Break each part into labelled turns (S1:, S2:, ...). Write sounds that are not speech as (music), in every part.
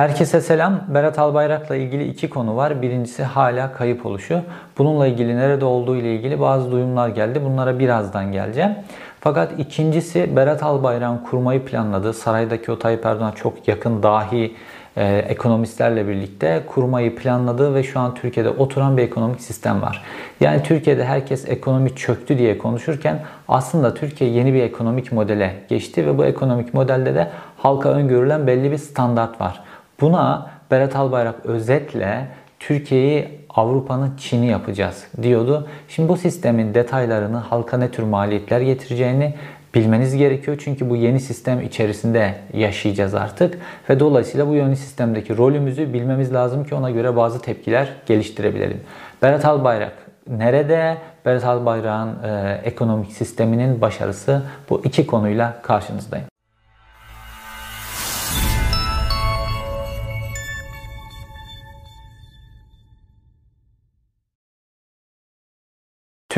S1: Herkese selam. Berat Albayrak'la ilgili iki konu var. Birincisi hala kayıp oluşu. Bununla ilgili nerede olduğu ile ilgili bazı duyumlar geldi. Bunlara birazdan geleceğim. Fakat ikincisi Berat Albayrak'ın kurmayı planladığı saraydaki o Tayyip Erdoğan'a çok yakın dahi e, ekonomistlerle birlikte kurmayı planladığı ve şu an Türkiye'de oturan bir ekonomik sistem var. Yani Türkiye'de herkes ekonomi çöktü diye konuşurken aslında Türkiye yeni bir ekonomik modele geçti ve bu ekonomik modelde de halka öngörülen belli bir standart var. Buna Berat Albayrak özetle Türkiye'yi Avrupa'nın Çin'i yapacağız diyordu. Şimdi bu sistemin detaylarını halka ne tür maliyetler getireceğini bilmeniz gerekiyor. Çünkü bu yeni sistem içerisinde yaşayacağız artık. Ve dolayısıyla bu yeni sistemdeki rolümüzü bilmemiz lazım ki ona göre bazı tepkiler geliştirebilelim. Berat Albayrak nerede? Berat Albayrak'ın e, ekonomik sisteminin başarısı bu iki konuyla karşınızdayım.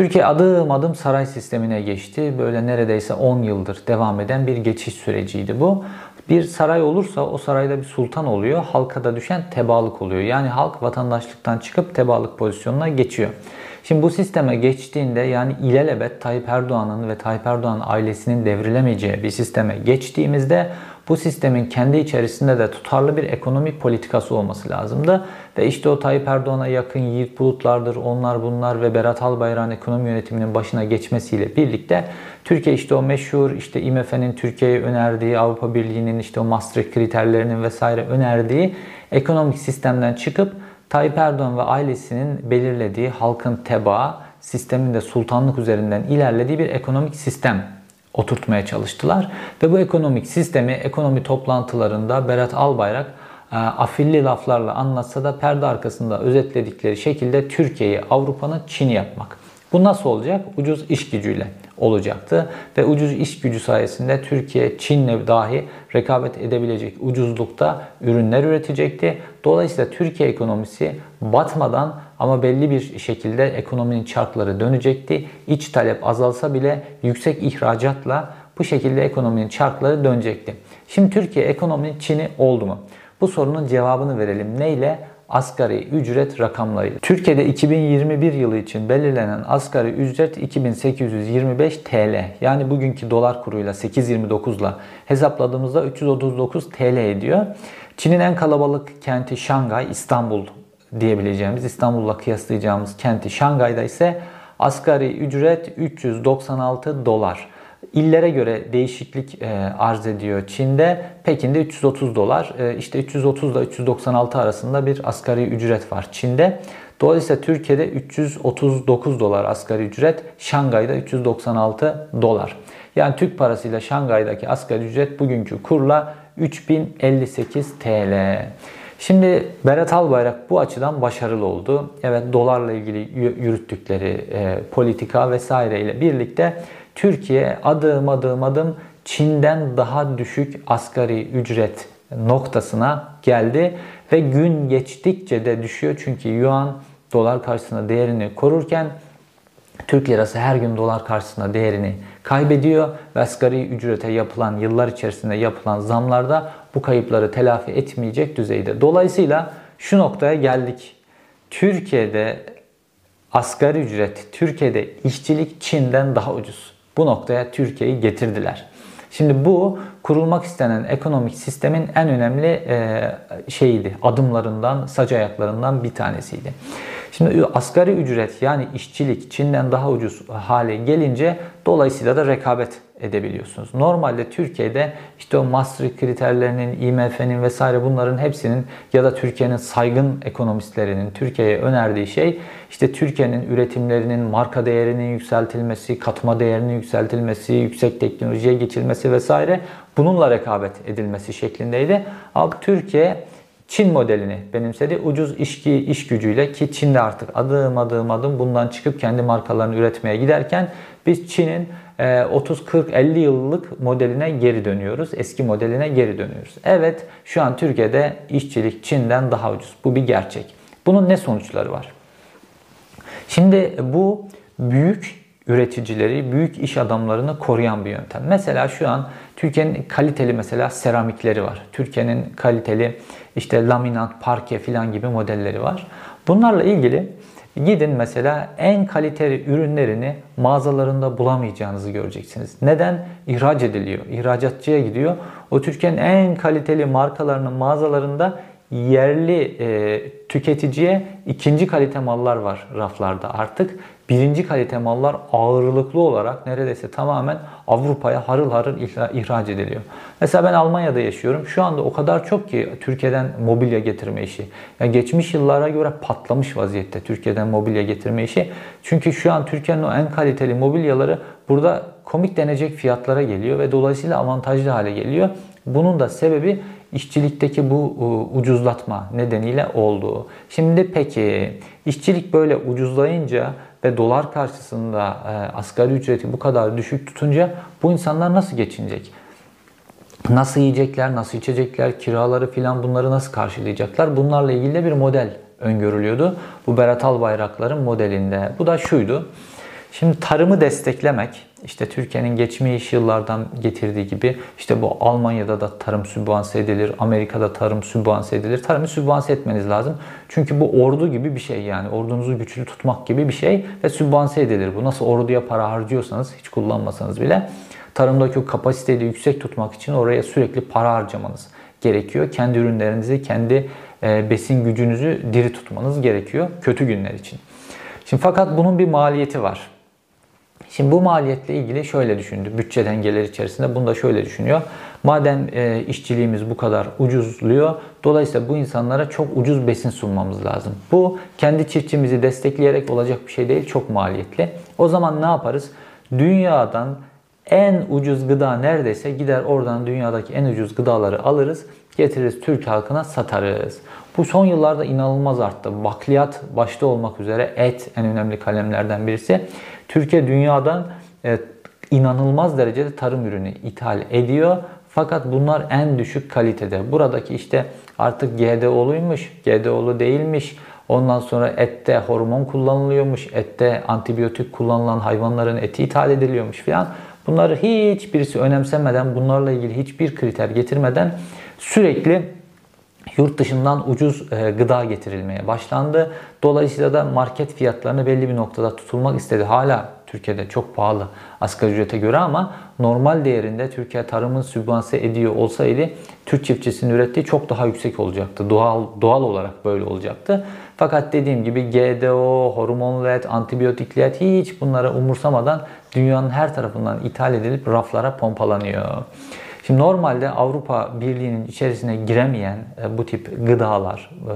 S1: Türkiye adım adım saray sistemine geçti. Böyle neredeyse 10 yıldır devam eden bir geçiş süreciydi bu. Bir saray olursa o sarayda bir sultan oluyor. Halka da düşen tebalık oluyor. Yani halk vatandaşlıktan çıkıp tebalık pozisyonuna geçiyor. Şimdi bu sisteme geçtiğinde yani ilelebet Tayyip Erdoğan'ın ve Tayyip Erdoğan ailesinin devrilemeyeceği bir sisteme geçtiğimizde bu sistemin kendi içerisinde de tutarlı bir ekonomi politikası olması lazımdı. Ve işte o Tayyip Erdoğan'a yakın Yiğit Bulutlardır, onlar bunlar ve Berat Albayrak'ın ekonomi yönetiminin başına geçmesiyle birlikte Türkiye işte o meşhur işte IMF'nin Türkiye'ye önerdiği, Avrupa Birliği'nin işte o Maastricht kriterlerinin vesaire önerdiği ekonomik sistemden çıkıp Tayyip Erdoğan ve ailesinin belirlediği halkın tebaa, sistemin de sultanlık üzerinden ilerlediği bir ekonomik sistem oturtmaya çalıştılar. Ve bu ekonomik sistemi ekonomi toplantılarında Berat Albayrak afilli laflarla anlatsa da perde arkasında özetledikleri şekilde Türkiye'yi Avrupa'nın Çin'i yapmak. Bu nasıl olacak? Ucuz iş gücüyle olacaktı. Ve ucuz iş gücü sayesinde Türkiye Çin'le dahi rekabet edebilecek ucuzlukta ürünler üretecekti. Dolayısıyla Türkiye ekonomisi batmadan ama belli bir şekilde ekonominin çarkları dönecekti. İç talep azalsa bile yüksek ihracatla bu şekilde ekonominin çarkları dönecekti. Şimdi Türkiye ekonominin Çin'i oldu mu? Bu sorunun cevabını verelim. Neyle? asgari ücret rakamlarıyla. Türkiye'de 2021 yılı için belirlenen asgari ücret 2825 TL. Yani bugünkü dolar kuruyla 8.29 ile hesapladığımızda 339 TL ediyor. Çin'in en kalabalık kenti Şangay, İstanbul diyebileceğimiz, İstanbul'la kıyaslayacağımız kenti Şangay'da ise asgari ücret 396 dolar. İllere göre değişiklik e, arz ediyor Çin'de. Pekin'de 330 dolar. E, işte 330 ile 396 arasında bir asgari ücret var Çin'de. Dolayısıyla Türkiye'de 339 dolar asgari ücret, Şangay'da 396 dolar. Yani Türk parasıyla Şangay'daki asgari ücret bugünkü kurla 3058 TL. Şimdi Berat Albayrak bu açıdan başarılı oldu. Evet dolarla ilgili yürüttükleri e, politika vesaire ile birlikte Türkiye adım adım adım Çin'den daha düşük asgari ücret noktasına geldi ve gün geçtikçe de düşüyor çünkü yuan dolar karşısında değerini korurken Türk lirası her gün dolar karşısında değerini kaybediyor ve asgari ücrete yapılan yıllar içerisinde yapılan zamlarda bu kayıpları telafi etmeyecek düzeyde. Dolayısıyla şu noktaya geldik. Türkiye'de asgari ücret, Türkiye'de işçilik Çin'den daha ucuz. Bu noktaya Türkiye'yi getirdiler. Şimdi bu kurulmak istenen ekonomik sistemin en önemli e, şeyiydi. Adımlarından, sac ayaklarından bir tanesiydi. Şimdi asgari ücret yani işçilik Çin'den daha ucuz hale gelince dolayısıyla da rekabet edebiliyorsunuz. Normalde Türkiye'de işte o Maastricht kriterlerinin, IMF'nin vesaire bunların hepsinin ya da Türkiye'nin saygın ekonomistlerinin Türkiye'ye önerdiği şey işte Türkiye'nin üretimlerinin marka değerinin yükseltilmesi, katma değerinin yükseltilmesi, yüksek teknolojiye geçilmesi vesaire bununla rekabet edilmesi şeklindeydi. Ama Türkiye Çin modelini benimsedi. Ucuz işki, iş gücüyle ki Çin de artık adım adım adım bundan çıkıp kendi markalarını üretmeye giderken biz Çin'in 30, 40, 50 yıllık modeline geri dönüyoruz. Eski modeline geri dönüyoruz. Evet şu an Türkiye'de işçilik Çin'den daha ucuz. Bu bir gerçek. Bunun ne sonuçları var? Şimdi bu büyük üreticileri, büyük iş adamlarını koruyan bir yöntem. Mesela şu an Türkiye'nin kaliteli mesela seramikleri var. Türkiye'nin kaliteli işte laminat, parke filan gibi modelleri var. Bunlarla ilgili Gidin mesela en kaliteli ürünlerini mağazalarında bulamayacağınızı göreceksiniz. Neden? İhraç ediliyor. İhracatçıya gidiyor. O Türkiye'nin en kaliteli markalarının mağazalarında yerli e, tüketiciye ikinci kalite mallar var raflarda artık. Birinci kalite mallar ağırlıklı olarak neredeyse tamamen Avrupa'ya harıl harıl ihraç ediliyor. Mesela ben Almanya'da yaşıyorum. Şu anda o kadar çok ki Türkiye'den mobilya getirme işi. Yani geçmiş yıllara göre patlamış vaziyette Türkiye'den mobilya getirme işi. Çünkü şu an Türkiye'nin o en kaliteli mobilyaları burada komik denecek fiyatlara geliyor ve dolayısıyla avantajlı hale geliyor. Bunun da sebebi işçilikteki bu e, ucuzlatma nedeniyle olduğu. Şimdi peki işçilik böyle ucuzlayınca ve dolar karşısında e, asgari ücreti bu kadar düşük tutunca bu insanlar nasıl geçinecek? Nasıl yiyecekler, nasıl içecekler, kiraları filan bunları nasıl karşılayacaklar? Bunlarla ilgili de bir model öngörülüyordu. Bu Berat Albayrakların modelinde. Bu da şuydu. Şimdi tarımı desteklemek, işte Türkiye'nin geçmiş yıllardan getirdiği gibi işte bu Almanya'da da tarım sübvanse edilir, Amerika'da tarım sübvanse edilir. Tarımı sübvanse etmeniz lazım. Çünkü bu ordu gibi bir şey yani ordunuzu güçlü tutmak gibi bir şey ve sübvanse edilir. Bu nasıl orduya para harcıyorsanız hiç kullanmasanız bile tarımdaki o kapasiteyi yüksek tutmak için oraya sürekli para harcamanız gerekiyor. Kendi ürünlerinizi, kendi e, besin gücünüzü diri tutmanız gerekiyor kötü günler için. Şimdi fakat bunun bir maliyeti var. Şimdi bu maliyetle ilgili şöyle düşündü. Bütçe dengeleri içerisinde bunu da şöyle düşünüyor. Madem e, işçiliğimiz bu kadar ucuzluyor, dolayısıyla bu insanlara çok ucuz besin sunmamız lazım. Bu kendi çiftçimizi destekleyerek olacak bir şey değil, çok maliyetli. O zaman ne yaparız? Dünyadan en ucuz gıda neredeyse gider oradan dünyadaki en ucuz gıdaları alırız, getiririz Türk halkına satarız. Bu son yıllarda inanılmaz arttı. Bakliyat başta olmak üzere et en önemli kalemlerden birisi. Türkiye dünyadan e, inanılmaz derecede tarım ürünü ithal ediyor. Fakat bunlar en düşük kalitede. Buradaki işte artık GDO'luymuş, GDO'lu değilmiş. Ondan sonra ette hormon kullanılıyormuş, ette antibiyotik kullanılan hayvanların eti ithal ediliyormuş filan. Bunları hiçbirisi önemsemeden, bunlarla ilgili hiçbir kriter getirmeden sürekli yurt dışından ucuz e, gıda getirilmeye başlandı. Dolayısıyla da market fiyatlarını belli bir noktada tutulmak istedi. Hala Türkiye'de çok pahalı asgari ücrete göre ama normal değerinde Türkiye tarımın sübvanse ediyor olsaydı Türk çiftçisinin ürettiği çok daha yüksek olacaktı. Doğal doğal olarak böyle olacaktı. Fakat dediğim gibi GDO, hormonlu et, antibiyotikli et hiç bunlara umursamadan dünyanın her tarafından ithal edilip raflara pompalanıyor. Şimdi normalde Avrupa Birliği'nin içerisine giremeyen e, bu tip gıdalar, e,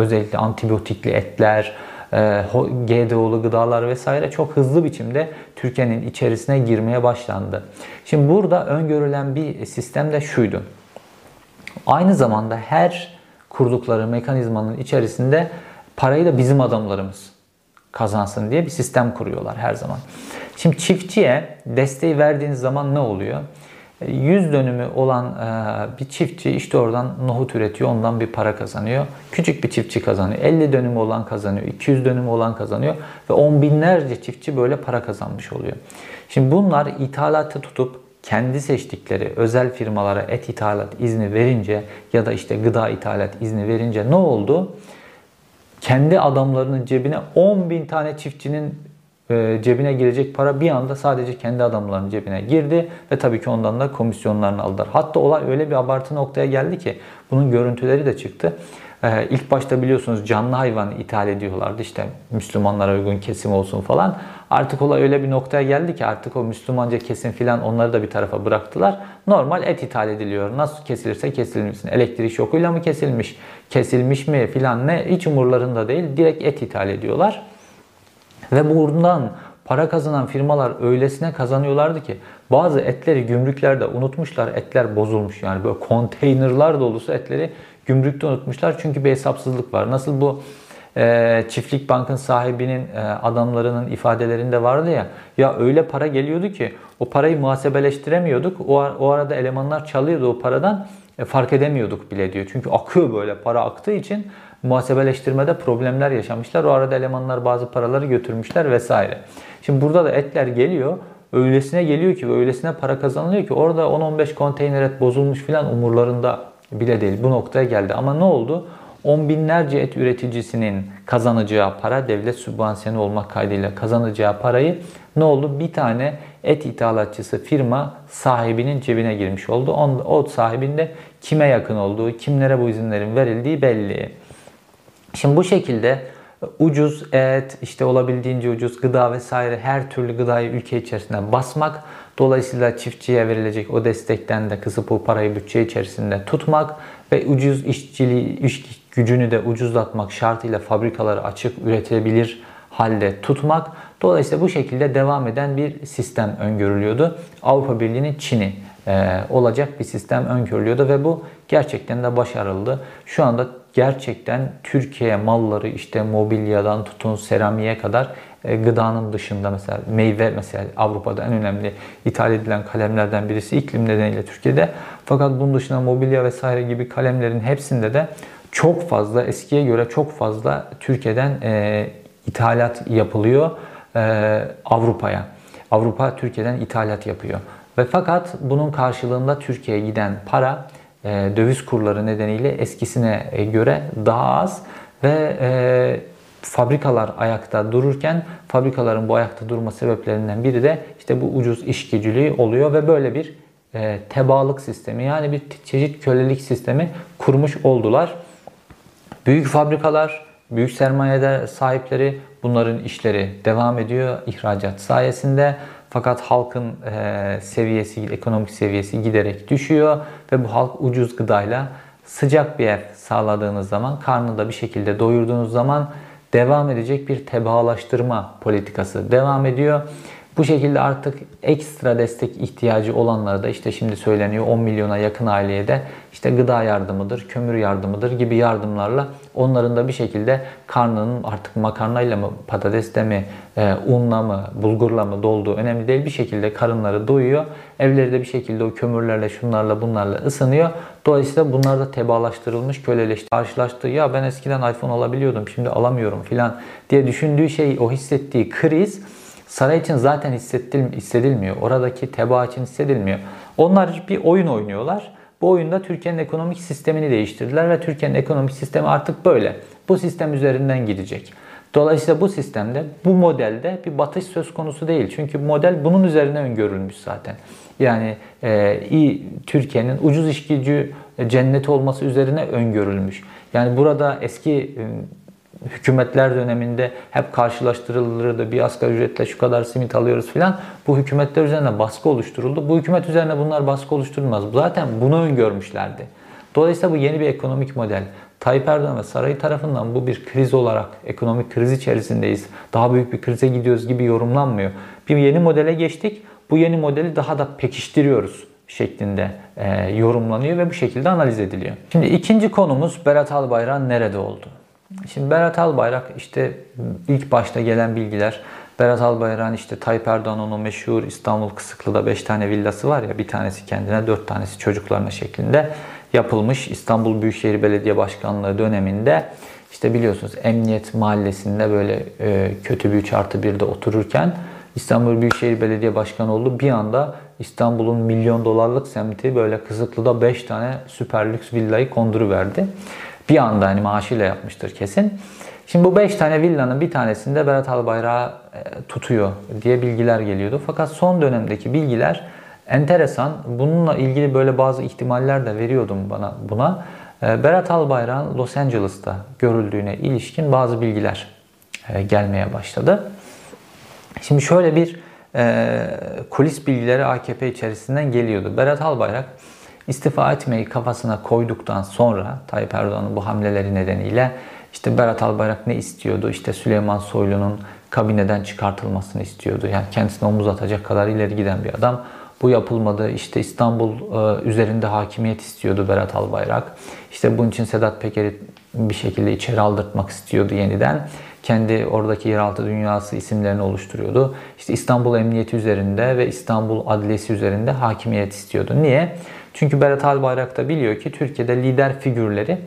S1: özellikle antibiyotikli etler, e, GDO'lu gıdalar vesaire çok hızlı biçimde Türkiye'nin içerisine girmeye başlandı. Şimdi burada öngörülen bir sistem de şuydu. Aynı zamanda her kurdukları mekanizmanın içerisinde parayı da bizim adamlarımız kazansın diye bir sistem kuruyorlar her zaman. Şimdi çiftçiye desteği verdiğiniz zaman ne oluyor? 100 dönümü olan e, bir çiftçi işte oradan nohut üretiyor, ondan bir para kazanıyor. Küçük bir çiftçi kazanıyor. 50 dönümü olan kazanıyor, 200 dönümü olan kazanıyor ve on binlerce çiftçi böyle para kazanmış oluyor. Şimdi bunlar ithalatı tutup kendi seçtikleri özel firmalara et ithalat izni verince ya da işte gıda ithalat izni verince ne oldu? Kendi adamlarının cebine 10 bin tane çiftçinin e, cebine girecek para bir anda sadece kendi adamlarının cebine girdi ve tabii ki ondan da komisyonlarını aldılar. Hatta olay öyle bir abartı noktaya geldi ki bunun görüntüleri de çıktı. Ee, ilk başta biliyorsunuz canlı hayvan ithal ediyorlardı işte Müslümanlara uygun kesim olsun falan. Artık olay öyle bir noktaya geldi ki artık o Müslümanca kesim filan onları da bir tarafa bıraktılar. Normal et ithal ediliyor. Nasıl kesilirse kesilmişsin. Elektrik şokuyla mı kesilmiş, kesilmiş mi filan ne hiç umurlarında değil. Direkt et ithal ediyorlar. Ve buradan para kazanan firmalar öylesine kazanıyorlardı ki bazı etleri gümrüklerde unutmuşlar. Etler bozulmuş yani böyle konteynerlar dolusu etleri gümrükte unutmuşlar. Çünkü bir hesapsızlık var. Nasıl bu e, çiftlik bankın sahibinin e, adamlarının ifadelerinde vardı ya ya öyle para geliyordu ki o parayı muhasebeleştiremiyorduk. O, o arada elemanlar çalıyordu o paradan e, fark edemiyorduk bile diyor. Çünkü akıyor böyle para aktığı için muhasebeleştirmede problemler yaşamışlar. O arada elemanlar bazı paraları götürmüşler vesaire. Şimdi burada da etler geliyor. öylesine geliyor ki ve öylesine para kazanılıyor ki orada 10-15 konteyner et bozulmuş filan umurlarında bile değil. Bu noktaya geldi. Ama ne oldu? On binlerce et üreticisinin kazanacağı para devlet sübvansiyonu olmak kaydıyla kazanacağı parayı ne oldu? Bir tane et ithalatçısı firma sahibinin cebine girmiş oldu. O sahibinde kime yakın olduğu, kimlere bu izinlerin verildiği belli. Şimdi bu şekilde ucuz et, işte olabildiğince ucuz gıda vesaire her türlü gıdayı ülke içerisinde basmak, dolayısıyla çiftçiye verilecek o destekten de kısıp bu parayı bütçe içerisinde tutmak ve ucuz işçiliği, iş gücünü de ucuzlatmak şartıyla fabrikaları açık üretebilir halde tutmak. Dolayısıyla bu şekilde devam eden bir sistem öngörülüyordu. Avrupa Birliği'nin Çin'i e, olacak bir sistem öngörülüyordu ve bu gerçekten de başarılı. Şu anda gerçekten Türkiye malları işte mobilyadan tutun seramiğe kadar e, gıdanın dışında mesela meyve mesela Avrupa'da en önemli ithal edilen kalemlerden birisi iklim nedeniyle Türkiye'de. Fakat bunun dışında mobilya vesaire gibi kalemlerin hepsinde de çok fazla eskiye göre çok fazla Türkiye'den e, ithalat yapılıyor e, Avrupa'ya. Avrupa Türkiye'den ithalat yapıyor. Ve fakat bunun karşılığında Türkiye'ye giden para döviz kurları nedeniyle eskisine e, göre daha az ve e, fabrikalar ayakta dururken fabrikaların bu ayakta durma sebeplerinden biri de işte bu ucuz iş gücülüğü oluyor ve böyle bir e, tebalık sistemi yani bir çeşit kölelik sistemi kurmuş oldular. Büyük fabrikalar, büyük sermayede sahipleri bunların işleri devam ediyor ihracat sayesinde. Fakat halkın e, seviyesi, ekonomik seviyesi giderek düşüyor ve bu halk ucuz gıdayla sıcak bir ev sağladığınız zaman, karnını da bir şekilde doyurduğunuz zaman devam edecek bir tebaalaştırma politikası devam ediyor. Bu şekilde artık ekstra destek ihtiyacı olanlara da işte şimdi söyleniyor 10 milyona yakın aileye de işte gıda yardımıdır, kömür yardımıdır gibi yardımlarla onların da bir şekilde karnının artık makarnayla mı, patatesle mi, e, unla mı, bulgurla mı dolduğu önemli değil. Bir şekilde karınları doyuyor. Evleri de bir şekilde o kömürlerle, şunlarla, bunlarla ısınıyor. Dolayısıyla bunlar da tebaalaştırılmış, köleleşti. Karşılaştığı ya ben eskiden iPhone alabiliyordum, şimdi alamıyorum filan diye düşündüğü şey, o hissettiği kriz Saray için zaten hissedilmiyor. Oradaki tebaa için hissedilmiyor. Onlar bir oyun oynuyorlar. Bu oyunda Türkiye'nin ekonomik sistemini değiştirdiler ve Türkiye'nin ekonomik sistemi artık böyle. Bu sistem üzerinden gidecek. Dolayısıyla bu sistemde, bu modelde bir batış söz konusu değil. Çünkü model bunun üzerine öngörülmüş zaten. Yani e, Türkiye'nin ucuz iş gücü cenneti olması üzerine öngörülmüş. Yani burada eski hükümetler döneminde hep karşılaştırılırdı. Bir asgari ücretle şu kadar simit alıyoruz filan. Bu hükümetler üzerine baskı oluşturuldu. Bu hükümet üzerine bunlar baskı oluşturulmaz. Zaten bunu öngörmüşlerdi. Dolayısıyla bu yeni bir ekonomik model. Tayyip Erdoğan ve sarayı tarafından bu bir kriz olarak ekonomik kriz içerisindeyiz. Daha büyük bir krize gidiyoruz gibi yorumlanmıyor. Bir yeni modele geçtik. Bu yeni modeli daha da pekiştiriyoruz şeklinde e, yorumlanıyor ve bu şekilde analiz ediliyor. Şimdi ikinci konumuz Berat Albayrak nerede oldu? Şimdi Berat Albayrak işte ilk başta gelen bilgiler Berat Albayrak'ın işte Tayyip Erdoğan'ın meşhur İstanbul Kısıklı'da 5 tane villası var ya bir tanesi kendine 4 tanesi çocuklarına şeklinde yapılmış İstanbul Büyükşehir Belediye Başkanlığı döneminde işte biliyorsunuz Emniyet Mahallesi'nde böyle e, kötü bir 3 artı 1'de otururken İstanbul Büyükşehir Belediye Başkanı oldu. Bir anda İstanbul'un milyon dolarlık semti böyle Kısıklı'da 5 tane süper lüks villayı konduruverdi. Bir anda hani maaşıyla yapmıştır kesin. Şimdi bu 5 tane villanın bir tanesinde Berat Albayrak'ı e, tutuyor diye bilgiler geliyordu. Fakat son dönemdeki bilgiler enteresan. Bununla ilgili böyle bazı ihtimaller de veriyordum bana buna. E, Berat Albayrak'ın Los Angeles'ta görüldüğüne ilişkin bazı bilgiler e, gelmeye başladı. Şimdi şöyle bir kulis bilgileri AKP içerisinden geliyordu. Berat Albayrak istifa etmeyi kafasına koyduktan sonra Tayyip Erdoğan'ın bu hamleleri nedeniyle işte Berat Albayrak ne istiyordu? İşte Süleyman Soylu'nun kabineden çıkartılmasını istiyordu. Yani kendisine omuz atacak kadar ileri giden bir adam. Bu yapılmadı. İşte İstanbul e, üzerinde hakimiyet istiyordu Berat Albayrak. İşte bunun için Sedat Peker'i bir şekilde içeri aldırtmak istiyordu yeniden. Kendi oradaki yeraltı dünyası isimlerini oluşturuyordu. İşte İstanbul Emniyeti üzerinde ve İstanbul Adliyesi üzerinde hakimiyet istiyordu. Niye? Çünkü Berat Albayrak da biliyor ki Türkiye'de lider figürleri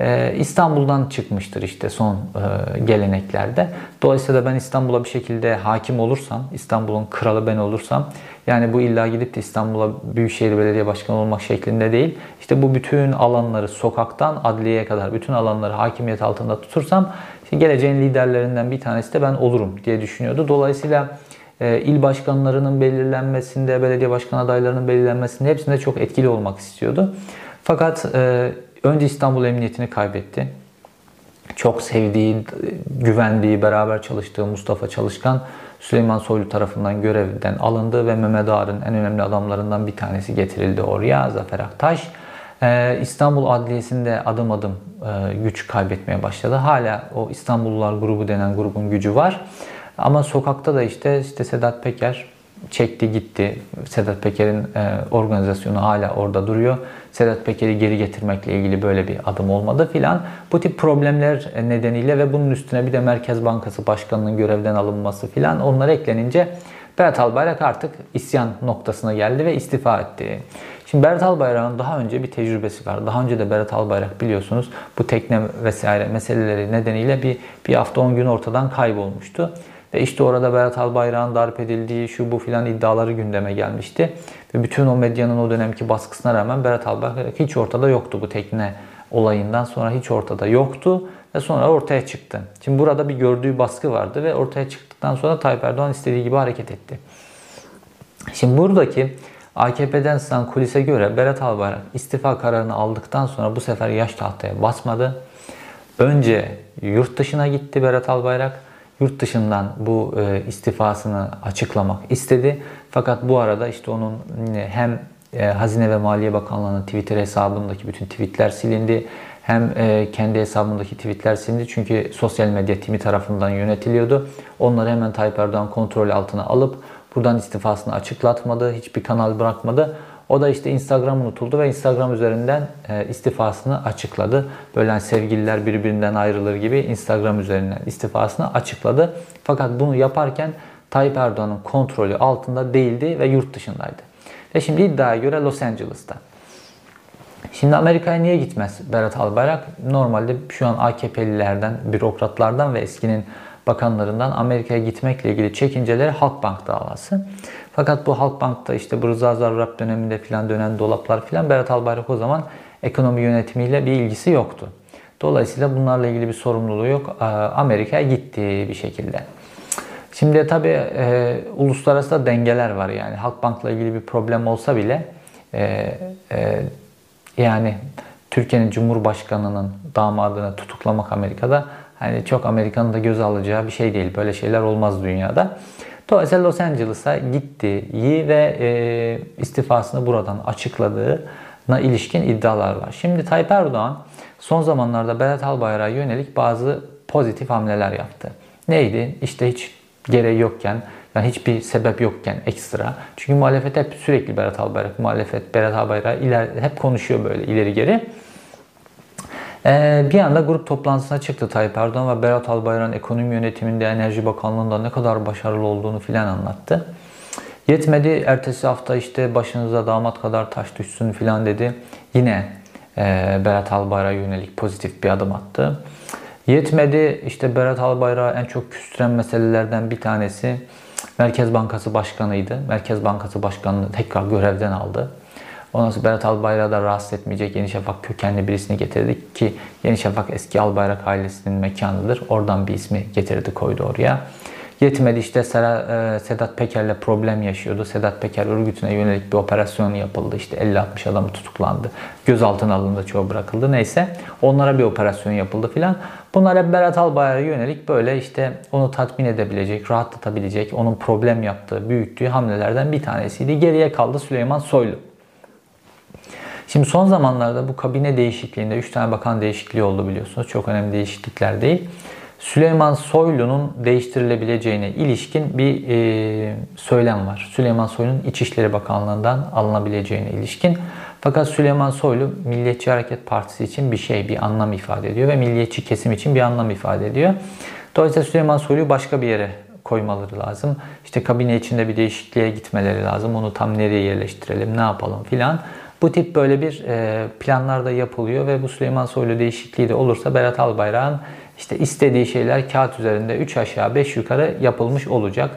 S1: e, İstanbul'dan çıkmıştır işte son e, geleneklerde. Dolayısıyla ben İstanbul'a bir şekilde hakim olursam, İstanbul'un kralı ben olursam yani bu illa gidip de İstanbul'a Büyükşehir Belediye Başkanı olmak şeklinde değil. İşte bu bütün alanları sokaktan adliyeye kadar bütün alanları hakimiyet altında tutursam işte geleceğin liderlerinden bir tanesi de ben olurum diye düşünüyordu. Dolayısıyla il başkanlarının belirlenmesinde, belediye başkan adaylarının belirlenmesinde hepsinde çok etkili olmak istiyordu. Fakat e, önce İstanbul Emniyetini kaybetti. Çok sevdiği, güvendiği, beraber çalıştığı Mustafa Çalışkan Süleyman Soylu tarafından görevden alındı ve Mehmet Ağar'ın en önemli adamlarından bir tanesi getirildi oraya Zafer Aktaş. Ee, İstanbul Adliyesi'nde adım adım e, güç kaybetmeye başladı. Hala o İstanbullular grubu denen grubun gücü var. Ama sokakta da işte işte Sedat Peker çekti gitti. Sedat Peker'in e, organizasyonu hala orada duruyor. Sedat Peker'i geri getirmekle ilgili böyle bir adım olmadı filan. Bu tip problemler nedeniyle ve bunun üstüne bir de Merkez Bankası Başkanı'nın görevden alınması filan onlar eklenince Berat Albayrak artık isyan noktasına geldi ve istifa etti. Şimdi Berat Albayrak'ın daha önce bir tecrübesi var. Daha önce de Berat Albayrak biliyorsunuz bu tekne vesaire meseleleri nedeniyle bir, bir hafta 10 gün ortadan kaybolmuştu. Ve işte orada Berat Albayrak'ın darp edildiği şu bu filan iddiaları gündeme gelmişti. Ve bütün o medyanın o dönemki baskısına rağmen Berat Albayrak hiç ortada yoktu bu tekne olayından sonra hiç ortada yoktu ve sonra ortaya çıktı. Şimdi burada bir gördüğü baskı vardı ve ortaya çıktıktan sonra Tayyip Erdoğan istediği gibi hareket etti. Şimdi buradaki AKP'den sızan kulise göre Berat Albayrak istifa kararını aldıktan sonra bu sefer yaş tahtaya basmadı. Önce yurt dışına gitti Berat Albayrak yurt dışından bu e, istifasını açıklamak istedi. Fakat bu arada işte onun e, hem e, Hazine ve Maliye Bakanlığı'nın Twitter hesabındaki bütün tweetler silindi. Hem kendi hesabındaki tweetler silindi. Çünkü sosyal medya timi tarafından yönetiliyordu. Onları hemen Tayyip Erdoğan kontrol altına alıp buradan istifasını açıklatmadı. Hiçbir kanal bırakmadı. O da işte Instagram unutuldu ve Instagram üzerinden e, istifasını açıkladı. Böyle hani sevgililer birbirinden ayrılır gibi Instagram üzerinden istifasını açıkladı. Fakat bunu yaparken Tayyip Erdoğan'ın kontrolü altında değildi ve yurt dışındaydı. Ve şimdi iddiaya göre Los Angeles'ta. Şimdi Amerika'ya niye gitmez Berat Albayrak? Normalde şu an AKP'lilerden, bürokratlardan ve eskinin bakanlarından Amerika'ya gitmekle ilgili çekinceleri Halkbank davası. Fakat bu Halkbank'ta işte bu Rıza Zarrab döneminde filan dönen dolaplar filan Berat Albayrak o zaman ekonomi yönetimiyle bir ilgisi yoktu. Dolayısıyla bunlarla ilgili bir sorumluluğu yok. Amerika'ya gitti bir şekilde. Şimdi tabi e, uluslararası da dengeler var yani. Halkbank'la ilgili bir problem olsa bile e, e, yani Türkiye'nin Cumhurbaşkanı'nın damadını tutuklamak Amerika'da hani çok Amerika'nın da göz alacağı bir şey değil. Böyle şeyler olmaz dünyada. Dolayısıyla Los Angeles'a gittiği ve e, istifasını buradan açıkladığına ilişkin iddialar var. Şimdi Tayyip Erdoğan son zamanlarda Berat Albayrak'a yönelik bazı pozitif hamleler yaptı. Neydi? İşte hiç gereği yokken, yani hiçbir sebep yokken ekstra. Çünkü muhalefet hep sürekli Berat Albayrak, muhalefet Berat Albayrak iler, hep konuşuyor böyle ileri geri. Ee, bir anda grup toplantısına çıktı Tayyip Erdoğan ve Berat Albayrak'ın ekonomi yönetiminde Enerji Bakanlığı'nda ne kadar başarılı olduğunu filan anlattı. Yetmedi. Ertesi hafta işte başınıza damat kadar taş düşsün filan dedi. Yine e, Berat Albayrak'a yönelik pozitif bir adım attı. Yetmedi. İşte Berat Albayrak'ı en çok küstüren meselelerden bir tanesi Merkez Bankası Başkanı'ydı. Merkez Bankası Başkanı'nı tekrar görevden aldı. Ondan sonra Berat Albayrak'ı da rahatsız etmeyecek Yeni Şafak kökenli birisini getirdik ki Yeni Şafak eski Albayrak ailesinin mekanıdır. Oradan bir ismi getirdi koydu oraya. Yetmedi işte e, Sedat Peker'le problem yaşıyordu. Sedat Peker örgütüne yönelik bir operasyon yapıldı. İşte 50-60 adamı tutuklandı. Gözaltına alındı, çoğu bırakıldı. Neyse onlara bir operasyon yapıldı filan. Bunlar hep Berat Albayrak'a yönelik böyle işte onu tatmin edebilecek, rahatlatabilecek, onun problem yaptığı, büyüttüğü hamlelerden bir tanesiydi. Geriye kaldı Süleyman Soylu. Şimdi son zamanlarda bu kabine değişikliğinde 3 tane bakan değişikliği oldu biliyorsunuz. Çok önemli değişiklikler değil. Süleyman Soylu'nun değiştirilebileceğine ilişkin bir e, söylem var. Süleyman Soylu'nun İçişleri Bakanlığı'ndan alınabileceğine ilişkin. Fakat Süleyman Soylu Milliyetçi Hareket Partisi için bir şey, bir anlam ifade ediyor ve milliyetçi kesim için bir anlam ifade ediyor. Dolayısıyla Süleyman Soylu'yu başka bir yere koymaları lazım. İşte kabine içinde bir değişikliğe gitmeleri lazım. Onu tam nereye yerleştirelim, ne yapalım filan. Bu tip böyle bir e, planlar da yapılıyor ve bu Süleyman Soylu değişikliği de olursa Berat Albayrak'ın işte istediği şeyler kağıt üzerinde 3 aşağı 5 yukarı yapılmış olacak.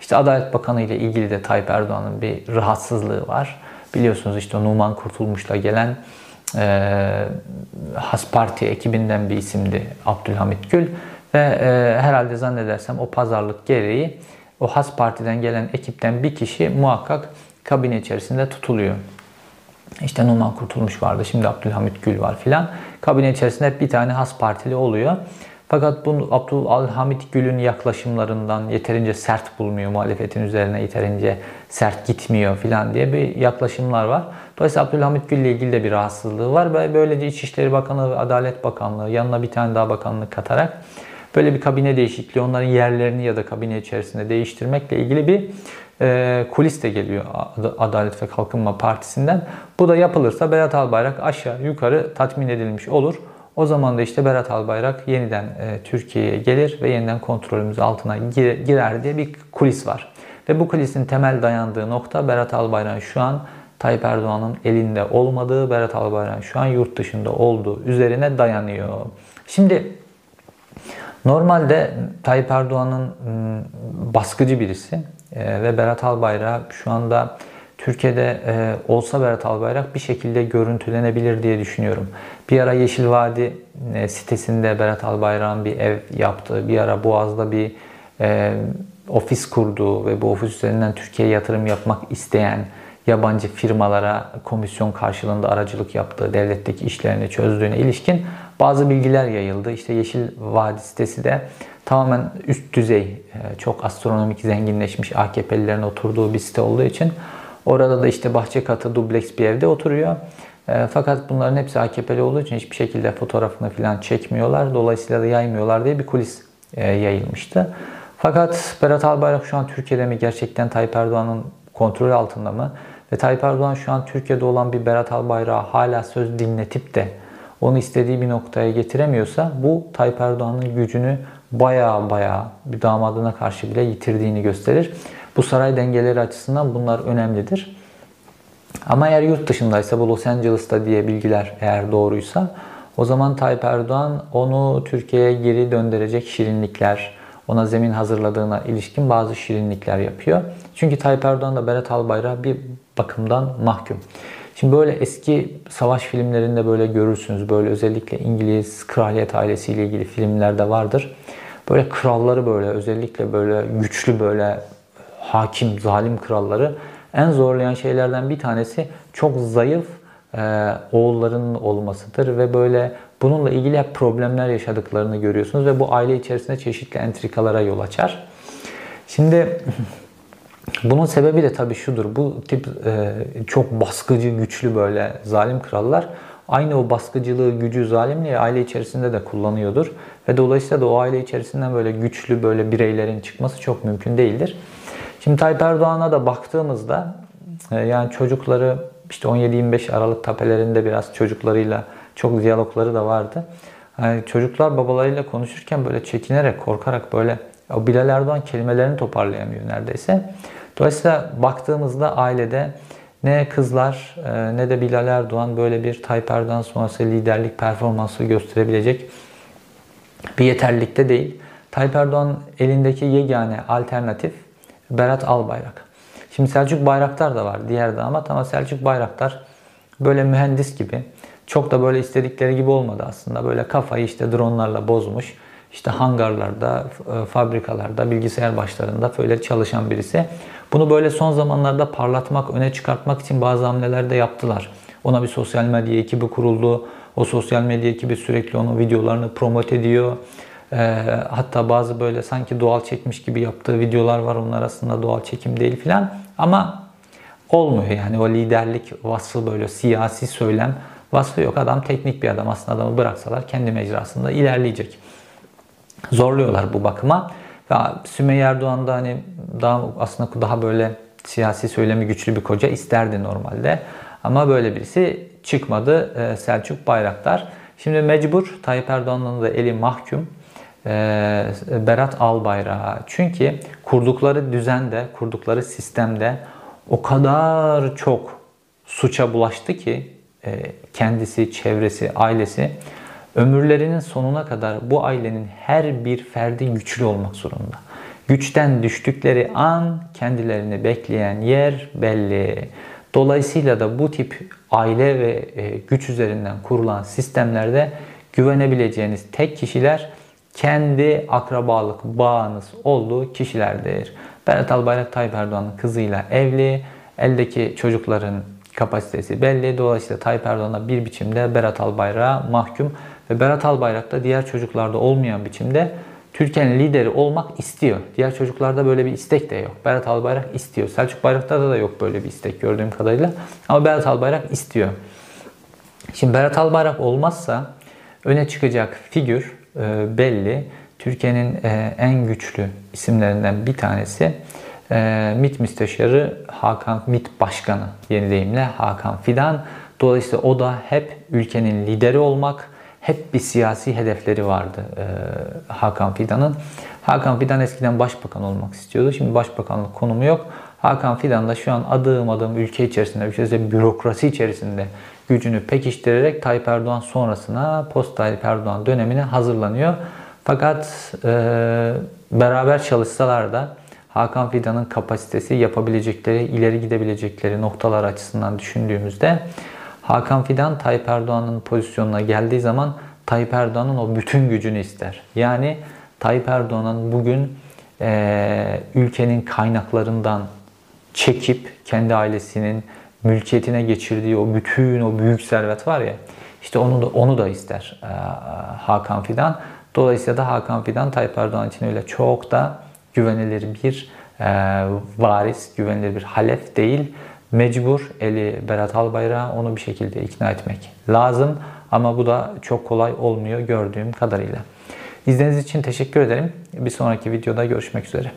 S1: İşte Adalet Bakanı ile ilgili de Tayyip Erdoğan'ın bir rahatsızlığı var. Biliyorsunuz işte Numan Kurtulmuş'la gelen e, Has Parti ekibinden bir isimdi Abdülhamit Gül. Ve e, herhalde zannedersem o pazarlık gereği o Has Parti'den gelen ekipten bir kişi muhakkak kabine içerisinde tutuluyor. İşte Numan Kurtulmuş vardı, şimdi Abdülhamit Gül var filan. Kabine içerisinde hep bir tane Has Partili oluyor. Fakat bu Abdülhamit Gül'ün yaklaşımlarından yeterince sert bulmuyor, muhalefetin üzerine yeterince sert gitmiyor filan diye bir yaklaşımlar var. Dolayısıyla Abdülhamit Gül ile ilgili de bir rahatsızlığı var ve böylece İçişleri Bakanlığı ve Adalet Bakanlığı yanına bir tane daha bakanlık katarak böyle bir kabine değişikliği, onların yerlerini ya da kabine içerisinde değiştirmekle ilgili bir e, kulis de geliyor Adalet ve Kalkınma Partisi'nden. Bu da yapılırsa Berat Albayrak aşağı yukarı tatmin edilmiş olur. O zaman da işte Berat Albayrak yeniden e, Türkiye'ye gelir ve yeniden kontrolümüz altına girer diye bir kulis var. Ve bu kulisin temel dayandığı nokta Berat Albayrak'ın şu an Tayyip Erdoğan'ın elinde olmadığı, Berat Albayrak'ın şu an yurt dışında olduğu üzerine dayanıyor. Şimdi normalde Tayyip Erdoğan'ın baskıcı birisi ve Berat Albayrak şu anda Türkiye'de e, olsa Berat Albayrak bir şekilde görüntülenebilir diye düşünüyorum. Bir ara Yeşil Vadi e, sitesinde Berat Albayrak'ın bir ev yaptığı, bir ara Boğaz'da bir e, ofis kurduğu ve bu ofis üzerinden Türkiye'ye yatırım yapmak isteyen yabancı firmalara komisyon karşılığında aracılık yaptığı, devletteki işlerini çözdüğüne ilişkin bazı bilgiler yayıldı. İşte Yeşil Vadi sitesi de tamamen üst düzey, e, çok astronomik zenginleşmiş AKP'lilerin oturduğu bir site olduğu için Orada da işte bahçe katı dubleks bir evde oturuyor. E, fakat bunların hepsi AKP'li olduğu için hiçbir şekilde fotoğrafını falan çekmiyorlar. Dolayısıyla da yaymıyorlar diye bir kulis e, yayılmıştı. Fakat Berat Albayrak şu an Türkiye'de mi gerçekten Tayyip Erdoğan'ın kontrolü altında mı? Ve Tayyip Erdoğan şu an Türkiye'de olan bir Berat Albayrak'a hala söz dinletip de onu istediği bir noktaya getiremiyorsa bu Tayyip Erdoğan'ın gücünü baya baya bir damadına karşı bile yitirdiğini gösterir. Bu saray dengeleri açısından bunlar önemlidir. Ama eğer yurt dışındaysa bu Los Angeles'ta diye bilgiler eğer doğruysa o zaman Tayyip Erdoğan onu Türkiye'ye geri döndürecek şirinlikler, ona zemin hazırladığına ilişkin bazı şirinlikler yapıyor. Çünkü Tayyip Erdoğan da Berat Albayrak bir bakımdan mahkum. Şimdi böyle eski savaş filmlerinde böyle görürsünüz. Böyle özellikle İngiliz kraliyet ailesiyle ilgili filmlerde vardır. Böyle kralları böyle özellikle böyle güçlü böyle hakim, zalim kralları en zorlayan şeylerden bir tanesi çok zayıf e, oğulların olmasıdır ve böyle bununla ilgili hep problemler yaşadıklarını görüyorsunuz ve bu aile içerisinde çeşitli entrikalara yol açar. Şimdi (laughs) bunun sebebi de tabii şudur. Bu tip e, çok baskıcı, güçlü böyle zalim krallar aynı o baskıcılığı, gücü, zalimliği aile içerisinde de kullanıyordur. Ve dolayısıyla da o aile içerisinden böyle güçlü böyle bireylerin çıkması çok mümkün değildir. Şimdi Tayyip Erdoğan'a da baktığımızda e, yani çocukları işte 17-25 Aralık tapelerinde biraz çocuklarıyla çok diyalogları da vardı. Yani çocuklar babalarıyla konuşurken böyle çekinerek, korkarak böyle o Bilal Erdoğan kelimelerini toparlayamıyor neredeyse. Dolayısıyla baktığımızda ailede ne kızlar e, ne de Bilal Erdoğan böyle bir Tayyip Erdoğan sonrası liderlik performansı gösterebilecek bir yeterlilikte değil. Tayyip Erdoğan elindeki yegane alternatif Berat Albayrak. Şimdi Selçuk Bayraktar da var diğer damat ama Selçuk Bayraktar böyle mühendis gibi çok da böyle istedikleri gibi olmadı aslında. Böyle kafayı işte dronlarla bozmuş. İşte hangarlarda, e, fabrikalarda, bilgisayar başlarında böyle çalışan birisi. Bunu böyle son zamanlarda parlatmak, öne çıkartmak için bazı hamleler de yaptılar. Ona bir sosyal medya ekibi kuruldu. O sosyal medya ekibi sürekli onun videolarını promote ediyor. E, hatta bazı böyle sanki doğal çekmiş gibi yaptığı videolar var. Onlar aslında doğal çekim değil filan. Ama olmuyor yani o liderlik vasfı böyle siyasi söylem vasfı yok. Adam teknik bir adam. Aslında adamı bıraksalar kendi mecrasında ilerleyecek. Zorluyorlar bu bakıma. Ve Sümeyye Erdoğan da hani daha aslında daha böyle siyasi söylemi güçlü bir koca isterdi normalde. Ama böyle birisi çıkmadı ee, Selçuk Bayraktar. Şimdi mecbur Tayyip Erdoğan'ın da eli mahkum. Ee, Berat Albayrak'a. Çünkü kurdukları düzende, kurdukları sistemde o kadar çok suça bulaştı ki e, kendisi, çevresi, ailesi ömürlerinin sonuna kadar bu ailenin her bir ferdi güçlü olmak zorunda. Güçten düştükleri an kendilerini bekleyen yer belli. Dolayısıyla da bu tip aile ve e, güç üzerinden kurulan sistemlerde güvenebileceğiniz tek kişiler kendi akrabalık bağınız olduğu kişilerdir. Berat Albayrak Tayyip Erdoğan'ın kızıyla evli. Eldeki çocukların kapasitesi belli. Dolayısıyla Tayyip Erdoğan'a bir biçimde Berat Albayrak'a mahkum. Ve Berat Albayrak da diğer çocuklarda olmayan biçimde Türkiye'nin lideri olmak istiyor. Diğer çocuklarda böyle bir istek de yok. Berat Albayrak istiyor. Selçuk Bayraktar'da da yok böyle bir istek gördüğüm kadarıyla. Ama Berat Albayrak istiyor. Şimdi Berat Albayrak olmazsa öne çıkacak figür e, belli. Türkiye'nin e, en güçlü isimlerinden bir tanesi e, MİT Müsteşarı Hakan MİT Başkanı yeni deyimle Hakan Fidan. Dolayısıyla o da hep ülkenin lideri olmak, hep bir siyasi hedefleri vardı e, Hakan Fidan'ın. Hakan Fidan eskiden başbakan olmak istiyordu. Şimdi başbakanlık konumu yok. Hakan Fidan da şu an adım adım ülke içerisinde, ülkede bürokrasi içerisinde gücünü pekiştirerek Tayyip Erdoğan sonrasına, post Tayyip Erdoğan dönemine hazırlanıyor. Fakat e, beraber çalışsalar da Hakan Fidan'ın kapasitesi, yapabilecekleri, ileri gidebilecekleri noktalar açısından düşündüğümüzde Hakan Fidan Tayyip Erdoğan'ın pozisyonuna geldiği zaman Tayyip Erdoğan'ın o bütün gücünü ister. Yani Tayyip Erdoğan'ın bugün e, ülkenin kaynaklarından çekip kendi ailesinin mülkiyetine geçirdiği o bütün o büyük servet var ya işte onu da onu da ister e, Hakan Fidan. Dolayısıyla da Hakan Fidan Tayyip Erdoğan için öyle çok da güvenilir bir e, varis, güvenilir bir halef değil. Mecbur eli Berat Albayrak'a onu bir şekilde ikna etmek lazım. Ama bu da çok kolay olmuyor gördüğüm kadarıyla. İzlediğiniz için teşekkür ederim. Bir sonraki videoda görüşmek üzere.